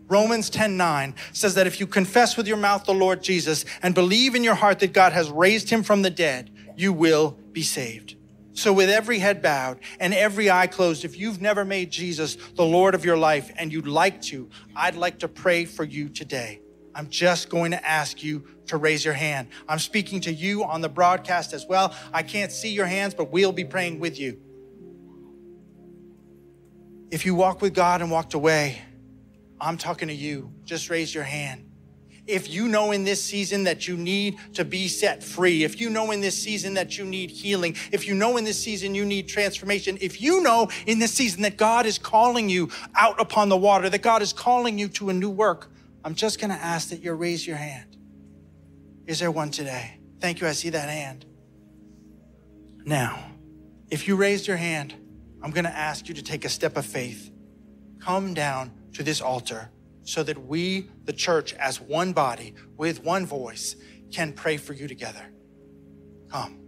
Romans 10 9 says that if you confess with your mouth the Lord Jesus and believe in your heart that God has raised him from the dead, you will be saved. So, with every head bowed and every eye closed, if you've never made Jesus the Lord of your life and you'd like to, I'd like to pray for you today. I'm just going to ask you to raise your hand. I'm speaking to you on the broadcast as well. I can't see your hands, but we'll be praying with you. If you walk with God and walked away, I'm talking to you. Just raise your hand. If you know in this season that you need to be set free, if you know in this season that you need healing, if you know in this season you need transformation, if you know in this season that God is calling you out upon the water, that God is calling you to a new work, I'm just going to ask that you raise your hand. Is there one today? Thank you. I see that hand. Now, if you raised your hand, I'm going to ask you to take a step of faith. Come down to this altar so that we, the church, as one body with one voice, can pray for you together. Come.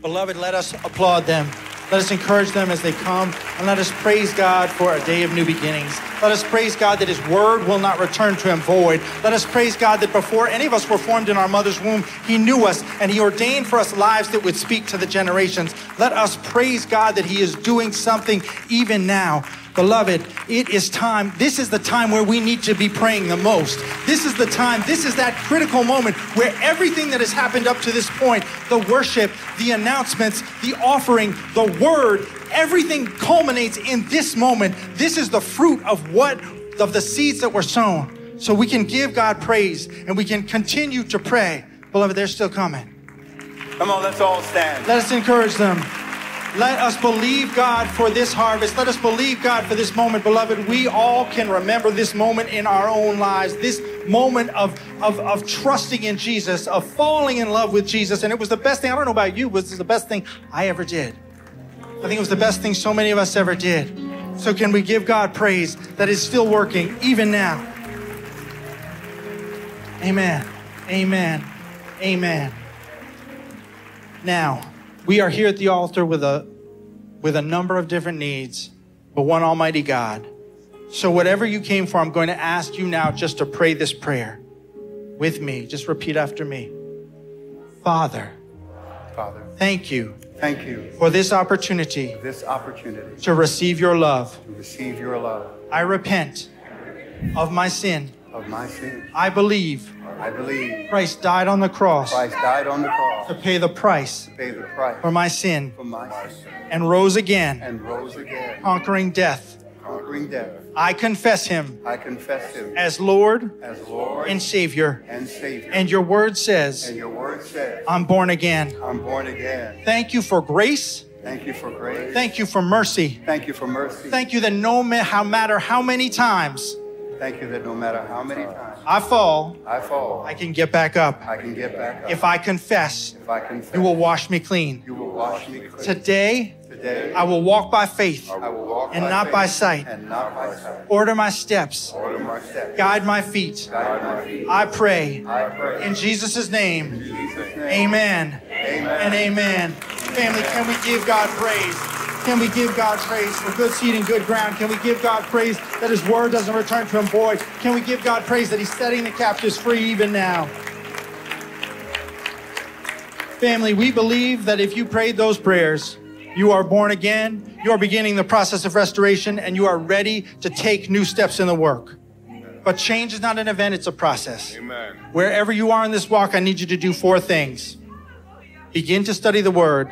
Beloved, let us applaud them. Let us encourage them as they come And let us praise God for a day of new beginnings. Let us praise God that His word will not return to Him void. Let us praise God that before any of us were formed in our mother's womb, He knew us and He ordained for us lives that would speak to the generations. Let us praise God that He is doing something even now. Beloved, it is time. This is the time where we need to be praying the most. This is the time, this is that critical moment where everything that has happened up to this point the worship, the announcements, the offering, the word everything culminates in this moment. This is the fruit of what, of the seeds that were sown. So we can give God praise and we can continue to pray. Beloved, they're still coming. Come on, let's all stand. Let us encourage them. Let us believe God for this harvest. Let us believe God for this moment, beloved. We all can remember this moment in our own lives, this moment of, of, of trusting in Jesus, of falling in love with Jesus. And it was the best thing, I don't know about you, but it was the best thing I ever did. I think it was the best thing so many of us ever did. So, can we give God praise that is still working even now? Amen. Amen. Amen. Now, we are here at the altar with a with a number of different needs, but one almighty God. So whatever you came for, I'm going to ask you now just to pray this prayer with me. Just repeat after me. Father, Father, thank you thank you for this opportunity for this opportunity to receive your love. to receive your love I repent of my sin. Of my sin. I believe I believe Christ died on the cross Christ died on the cross to pay the price to pay the price for my sin for my sin and rose again, and rose again, conquering death. conquering death. I confess him I confess him as Lord as Lord and Savior. and Savior. And your word says, And your word says, I'm born again. I'm born again. Thank you for grace. Thank you for grace. Thank you for mercy. Thank you for mercy. Thank you that no matter how many times Thank you that no matter how many times I fall, I fall, I can get back up. I can get back up. If I confess, If I confess, you will wash me clean. you will wash me clean. Today, Today, I will walk by faith, I will walk and by not faith by sight. and not by sight. order my steps, Order my steps. guide my feet. Guide my feet. I pray I pray in Jesus' name. in Jesus' name. Amen. Amen. And amen. Family, can we give God praise? Can we give God praise for good seed and good ground? Can we give God praise that His word doesn't return to Him void? Can we give God praise that He's setting the captives free even now? Family, we believe that if you prayed those prayers, you are born again, you are beginning the process of restoration, and you are ready to take new steps in the work. But change is not an event, it's a process. Amen. Wherever you are in this walk, I need you to do four things. Begin to study the word.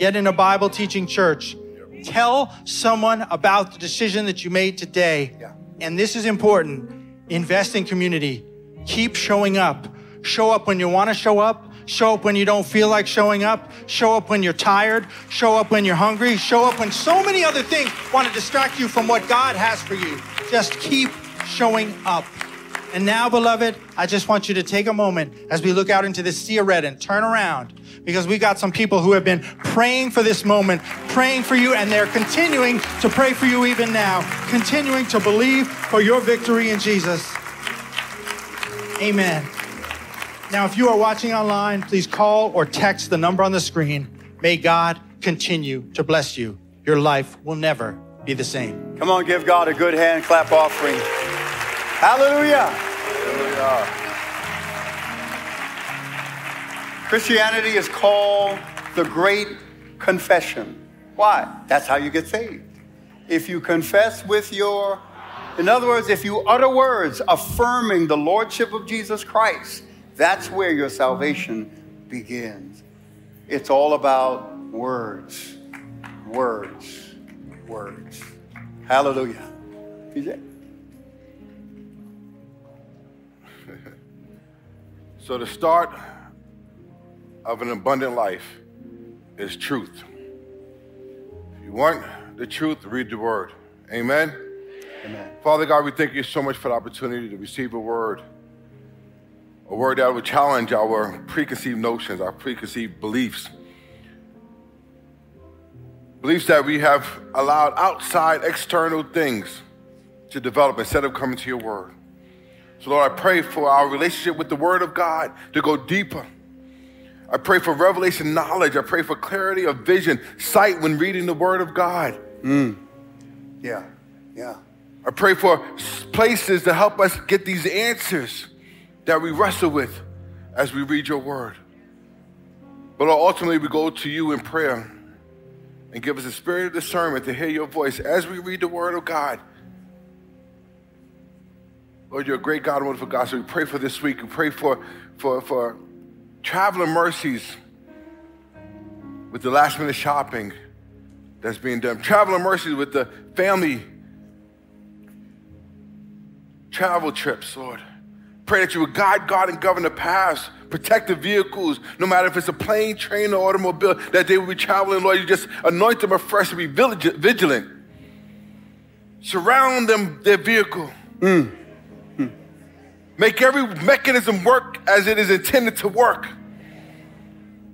Get in a Bible teaching church. Tell someone about the decision that you made today. Yeah. And this is important. Invest in community. Keep showing up. Show up when you want to show up. Show up when you don't feel like showing up. Show up when you're tired. Show up when you're hungry. Show up when so many other things want to distract you from what God has for you. Just keep showing up. And now, beloved, I just want you to take a moment as we look out into this sea of red and turn around because we got some people who have been praying for this moment, praying for you, and they're continuing to pray for you even now, continuing to believe for your victory in Jesus. Amen. Now, if you are watching online, please call or text the number on the screen. May God continue to bless you. Your life will never be the same. Come on, give God a good hand clap offering. Hallelujah. Christianity is called the Great Confession. Why? That's how you get saved. If you confess with your, in other words, if you utter words affirming the Lordship of Jesus Christ, that's where your salvation begins. It's all about words, words, words. Hallelujah. So the start of an abundant life is truth. If you want the truth, read the word. Amen. Amen. Father God, we thank you so much for the opportunity to receive a word. A word that would challenge our preconceived notions, our preconceived beliefs. Beliefs that we have allowed outside external things to develop instead of coming to your word. So, Lord, I pray for our relationship with the Word of God to go deeper. I pray for revelation knowledge. I pray for clarity of vision, sight when reading the Word of God. Mm. Yeah, yeah. I pray for places to help us get these answers that we wrestle with as we read your word. But Lord, ultimately, we go to you in prayer and give us a spirit of discernment to hear your voice as we read the word of God. Lord, you're a great God wonderful God. So we pray for this week. We pray for, for, for traveling mercies with the last minute shopping that's being done. Traveling mercies with the family travel trips, Lord. Pray that you would guide, God, and govern the paths, protect the vehicles, no matter if it's a plane, train, or automobile, that they will be traveling, Lord. You just anoint them afresh to be vigilant. Surround them, their vehicle. Mm. Make every mechanism work as it is intended to work.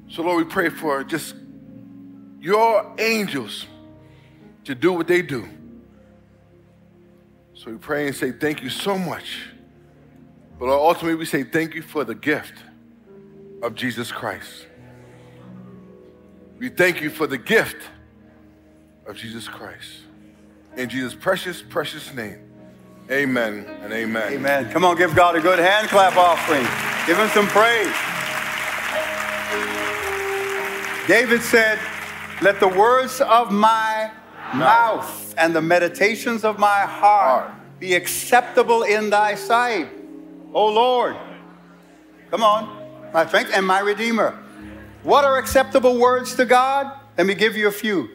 So, Lord, we pray for just your angels to do what they do. So we pray and say thank you so much. But ultimately, we say thank you for the gift of Jesus Christ. We thank you for the gift of Jesus Christ. In Jesus' precious, precious name, amen and amen. Amen. Come on, give God a good hand clap offering. Give him some praise. David said, Let the words of my mouth and the meditations of my heart be acceptable in thy sight. O Lord. Come on, my strength and my redeemer. What are acceptable words to God? Let me give you a few.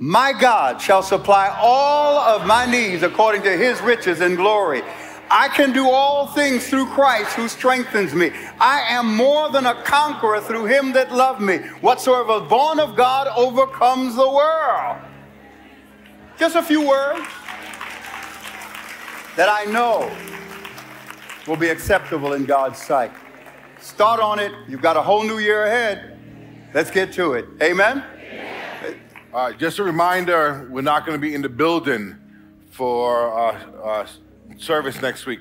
My God shall supply all of my needs according to his riches and glory. I can do all things through Christ who strengthens me. I am more than a conqueror through him that loved me. Whatsoever born of God overcomes the world. Just a few words that I know will be acceptable in God's sight. Start on it. You've got a whole new year ahead. Let's get to it. Amen. Just a reminder, we're not going to be in the building for uh, uh, service next week.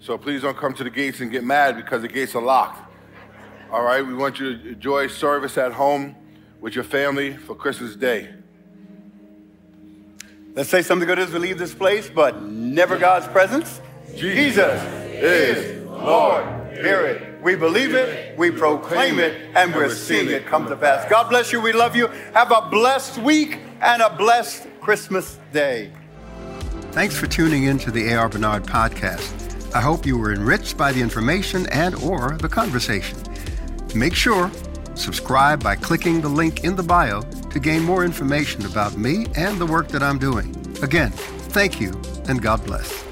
So please don't come to the gates and get mad because the gates are locked. All right, we want you to enjoy service at home with your family for Christmas Day. Let's say something good as we leave this place, but never God's presence. Jesus is Lord. Hear it. We believe it, we proclaim it, and we're seeing it come to pass. God bless you. We love you. Have a blessed week and a blessed Christmas day. Thanks for tuning in to the AR Bernard podcast. I hope you were enriched by the information and or the conversation. Make sure subscribe by clicking the link in the bio to gain more information about me and the work that I'm doing. Again, thank you and God bless.